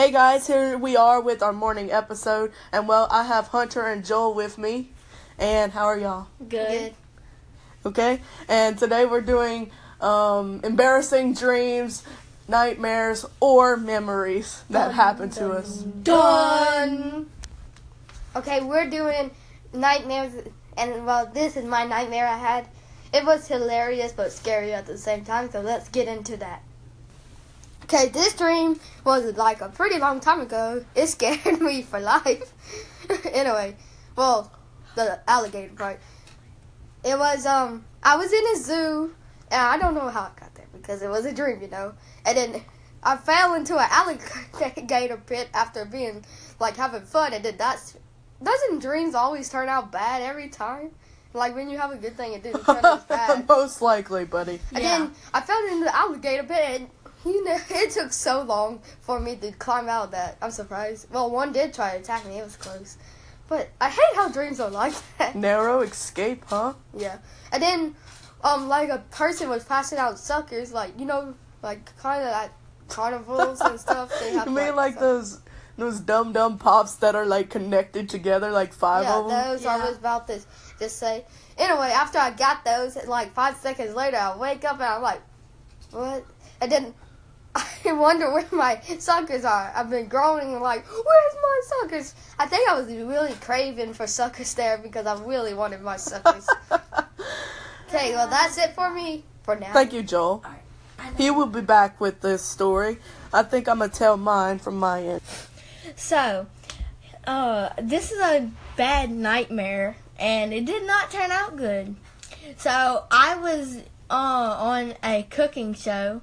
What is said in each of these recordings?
Hey guys, here we are with our morning episode, and well, I have Hunter and Joel with me. And how are y'all? Good. Okay, and today we're doing um, embarrassing dreams, nightmares, or memories that happened to us. Done. Okay, we're doing nightmares, and well, this is my nightmare I had. It was hilarious but scary at the same time, so let's get into that. Okay, this dream was like a pretty long time ago. It scared me for life. anyway, well, the alligator part. It was um, I was in a zoo, and I don't know how I got there because it was a dream, you know. And then I fell into an alligator pit after being like having fun, and then that's doesn't dreams always turn out bad every time? Like when you have a good thing, it didn't turn out bad. Most likely, buddy. And then I fell into the alligator pit, and you know, it took so long for me to climb out of that. I'm surprised. Well, one did try to attack me. It was close. But I hate how dreams are like that. Narrow escape, huh? Yeah. And then, um, like a person was passing out suckers, like you know, like kind of at carnivals and stuff. They have You mean like suck- those those Dum Dum pops that are like connected together, like five Yeah, of them? Yeah, those I was about to just say. Anyway, after I got those, like five seconds later, I wake up and I'm like, what? And then I wonder where my suckers are. I've been groaning and like, where's my suckers? I think I was really craving for suckers there because I really wanted my suckers. okay, well that's it for me for now. Thank you, Joel. He will be back with this story. I think I'm gonna tell mine from my end. So, uh, this is a bad nightmare, and it did not turn out good. So, I was uh, on a cooking show,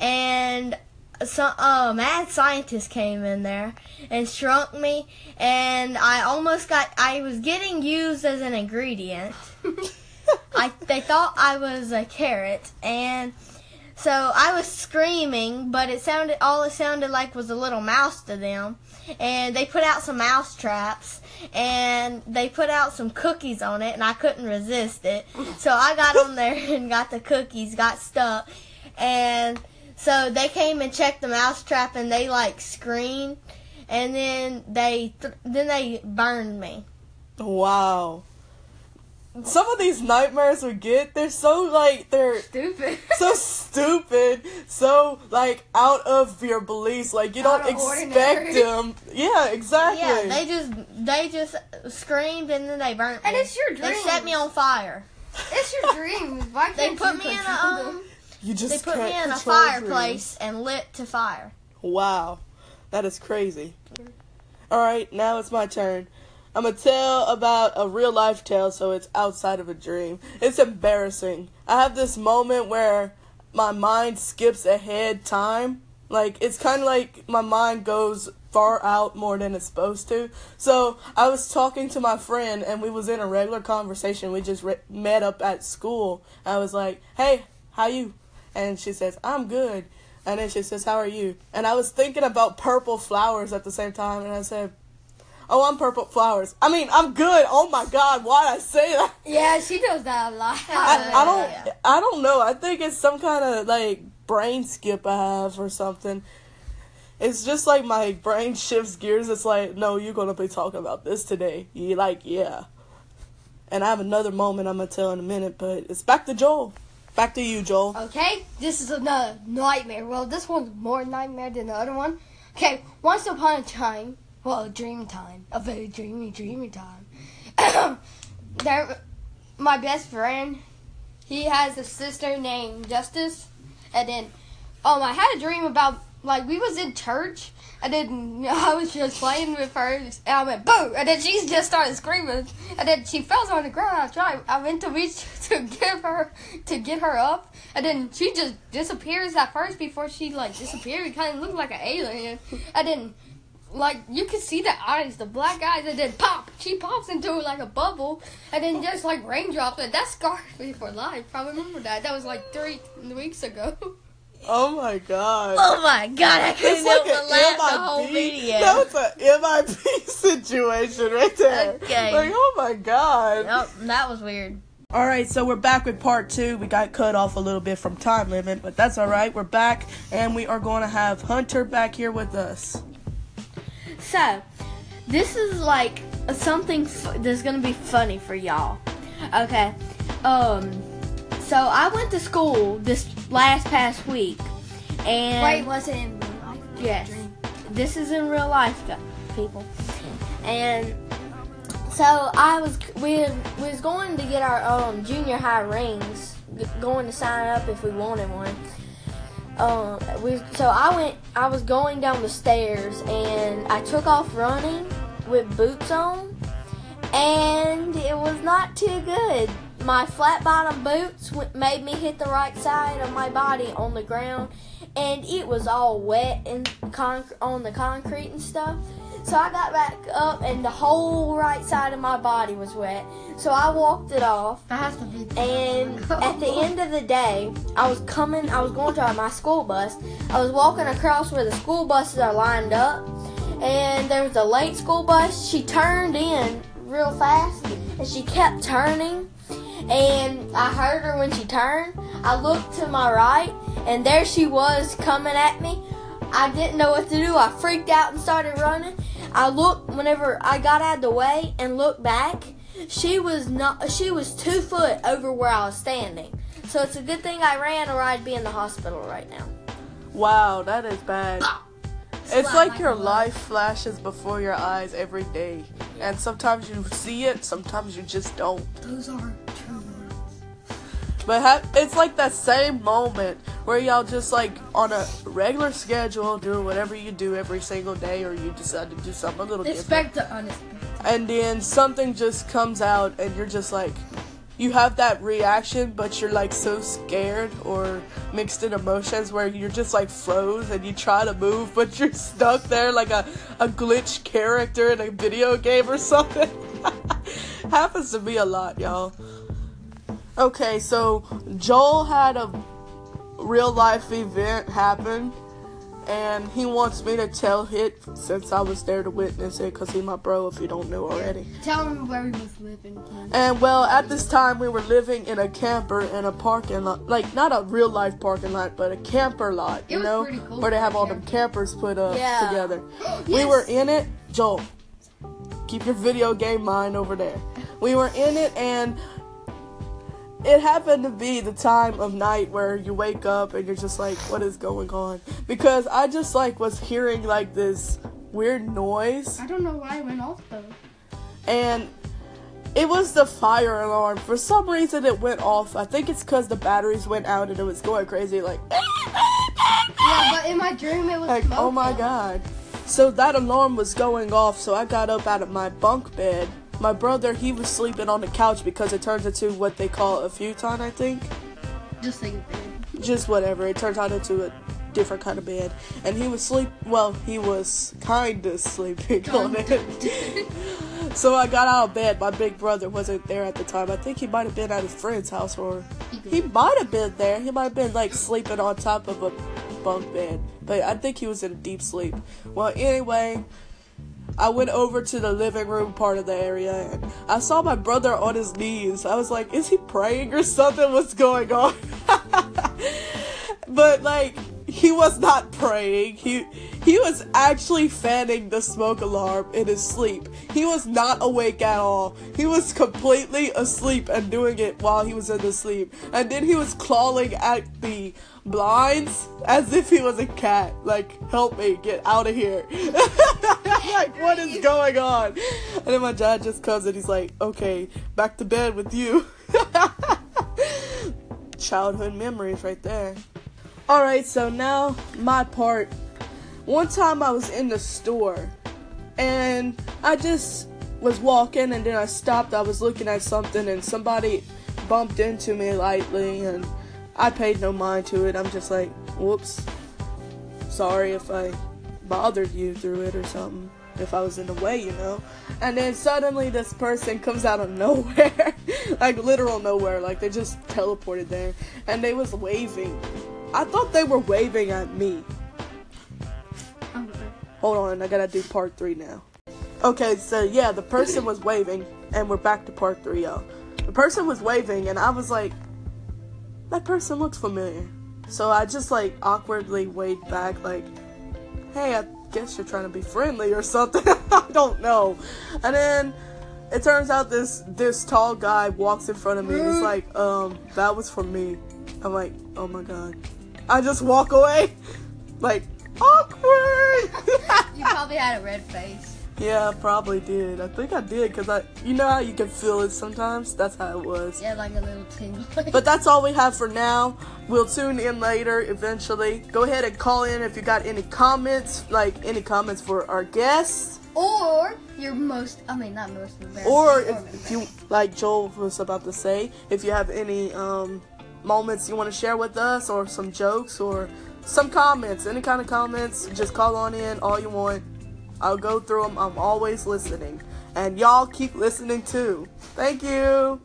and so, a mad scientist came in there and shrunk me, and I almost got, I was getting used as an ingredient. I, they thought I was a carrot, and so I was screaming, but it sounded all it sounded like was a little mouse to them. And they put out some mouse traps and they put out some cookies on it and I couldn't resist it. So I got on there and got the cookies, got stuck. And so they came and checked the mouse trap and they like screamed and then they th- then they burned me. Wow. Some of these nightmares we get, they're so like they're Stupid. so stupid, so like out of your beliefs. Like you don't expect ordinary. them. Yeah, exactly. Yeah, they just they just screamed and then they burnt me. And it's your dream. They set me on fire. It's your dreams. Why They can't put you me in a control them? um. You just They put me in a control dreams. fireplace and lit to fire. Wow, that is crazy. All right, now it's my turn. I'm gonna tell about a real life tale, so it's outside of a dream. It's embarrassing. I have this moment where my mind skips ahead time. Like it's kind of like my mind goes far out more than it's supposed to. So I was talking to my friend, and we was in a regular conversation. We just re- met up at school. I was like, "Hey, how you?" And she says, "I'm good." And then she says, How are you? And I was thinking about purple flowers at the same time, and I said, Oh, I'm purple flowers. I mean, I'm good. Oh my God, why'd I say that? Yeah, she does that a lot. I, I don't, Yeah. I don't know. I think it's some kind of like brain skip I have or something. It's just like my brain shifts gears. It's like, no, you're gonna be talking about this today. You like, yeah. And I have another moment I'm gonna tell in a minute, but it's back to Joel. Back to you, Joel. Okay, this is another nightmare. Well, this one's more nightmare than the other one. Okay, once upon a time, well, a dream time, a very dreamy, dreamy time. there, my best friend, he has a sister named Justice, and then, um, I had a dream about like we was in church. And then I was just playing with her, and I went boo, and then she just started screaming, and then she fell on the ground. I tried, I went to reach to give her, to get her up, and then she just disappears at first before she like disappeared. It kind of looked like an alien, and then like you could see the eyes, the black eyes, and then pop, she pops into like a bubble, and then just like raindrops, and that scarred me for life. I remember that. That was like three weeks ago. Oh my God. Oh my god, I couldn't help like but laugh the whole video. That was an MIP situation right there. Okay. Like, oh my god. Yep, that was weird. All right, so we're back with part two. We got cut off a little bit from time limit, but that's all right. We're back, and we are going to have Hunter back here with us. So, this is like something f- that's gonna be funny for y'all. Okay. Um. So I went to school this last past week, and Wait, was it in real life? Yes. This is in real life, people. And so I was we we was going to get our um junior high rings, going to sign up if we wanted one. Um, we so I went. I was going down the stairs and I took off running with boots on, and it was not too good. My flat bottom boots made me hit the right side of my body on the ground, and it was all wet and conc- on the concrete and stuff. So I got back up, and the whole right side of my body was wet. So I walked it off. That has to be. And at the end of the day, I was coming, I was going to my school bus. I was walking across where the school buses are lined up. And there was a late school bus. She turned in real fast and she kept turning. And I heard her when she turned. I looked to my right and there she was coming at me. I didn't know what to do. I freaked out and started running. I looked whenever I got out of the way and looked back. She was not. She was two foot over where I was standing. So it's a good thing I ran, or I'd be in the hospital right now. Wow, that is bad. It's like like your life flashes before your eyes every day. And sometimes you see it, sometimes you just don't. Those are true words. But ha- it's like that same moment where y'all just like on a regular schedule doing whatever you do every single day, or you decide to do something a little different. Expect the unexpected. and then something just comes out and you're just like you have that reaction but you're like so scared or mixed in emotions where you're just like froze and you try to move but you're stuck there like a, a glitch character in a video game or something happens to me a lot y'all okay so joel had a real life event happen and he wants me to tell it since I was there to witness it because he my bro if you don't know already. Tell him where we was living. And well, at this time we were living in a camper in a parking lot, like not a real life parking lot, but a camper lot, you know, pretty cool where they have all there. them campers put up Yeah. together. We were in it, Joel. Keep your video game mind over there. We were in it and. It happened to be the time of night where you wake up and you're just like, what is going on? Because I just like was hearing like this weird noise I don't know why it went off though. and it was the fire alarm. For some reason, it went off. I think it's because the batteries went out and it was going crazy, like, Yeah, but in my dream it was like oh my god. So that alarm was going off. So I got up out of my bunk bed. My brother, he was sleeping on the couch because it turns into what they call a futon, I think. Just like a bed. just whatever. It turns out into a different kind of bed, and he was sleep. Well, he was kind of sleeping on it. so I got out of bed. My big brother wasn't there at the time. I think he might have been at his friend's house, or he might have been there. He might have been like sleeping on top of a bunk bed, but I think he was in a deep sleep. Well, anyway. I went over to the living room part of the area and I saw my brother on his knees. I was like, is he praying or something? What's going on? but like he was not praying. He he was actually fanning the smoke alarm in his sleep. He was not awake at all. He was completely asleep and doing it while he was in the sleep. And then he was clawing at the blinds as if he was a cat. Like, help me get out of here. like, what is going on? And then my dad just comes and he's like, okay, back to bed with you. Childhood memories right there. Alright, so now my part. One time I was in the store and I just was walking and then I stopped. I was looking at something and somebody bumped into me lightly and I paid no mind to it. I'm just like, whoops. Sorry if I bothered you through it or something. If I was in the way, you know. And then suddenly this person comes out of nowhere. like literal nowhere. Like they just teleported there. And they was waving. I thought they were waving at me. Hold on, I gotta do part three now. Okay, so yeah, the person was waving, and we're back to part three, y'all. The person was waving, and I was like, that person looks familiar. So I just like awkwardly waved back, like, hey, I guess you're trying to be friendly or something. I don't know. And then it turns out this this tall guy walks in front of me and it's like, um, that was for me. I'm like, oh my god. I just walk away. Like, awkward. You probably had a red face. yeah, I probably did. I think I did because I, you know how you can feel it sometimes. That's how it was. Yeah, like a little tingle. But that's all we have for now. We'll tune in later eventually. Go ahead and call in if you got any comments, like any comments for our guests. or your most, I mean, not most embarrassing. Or if, if you, like Joel was about to say, if you have any um, moments you want to share with us, or some jokes, or some comments, any kind of comments, just call on in all you want. I'll go through them. I'm always listening. And y'all keep listening too. Thank you.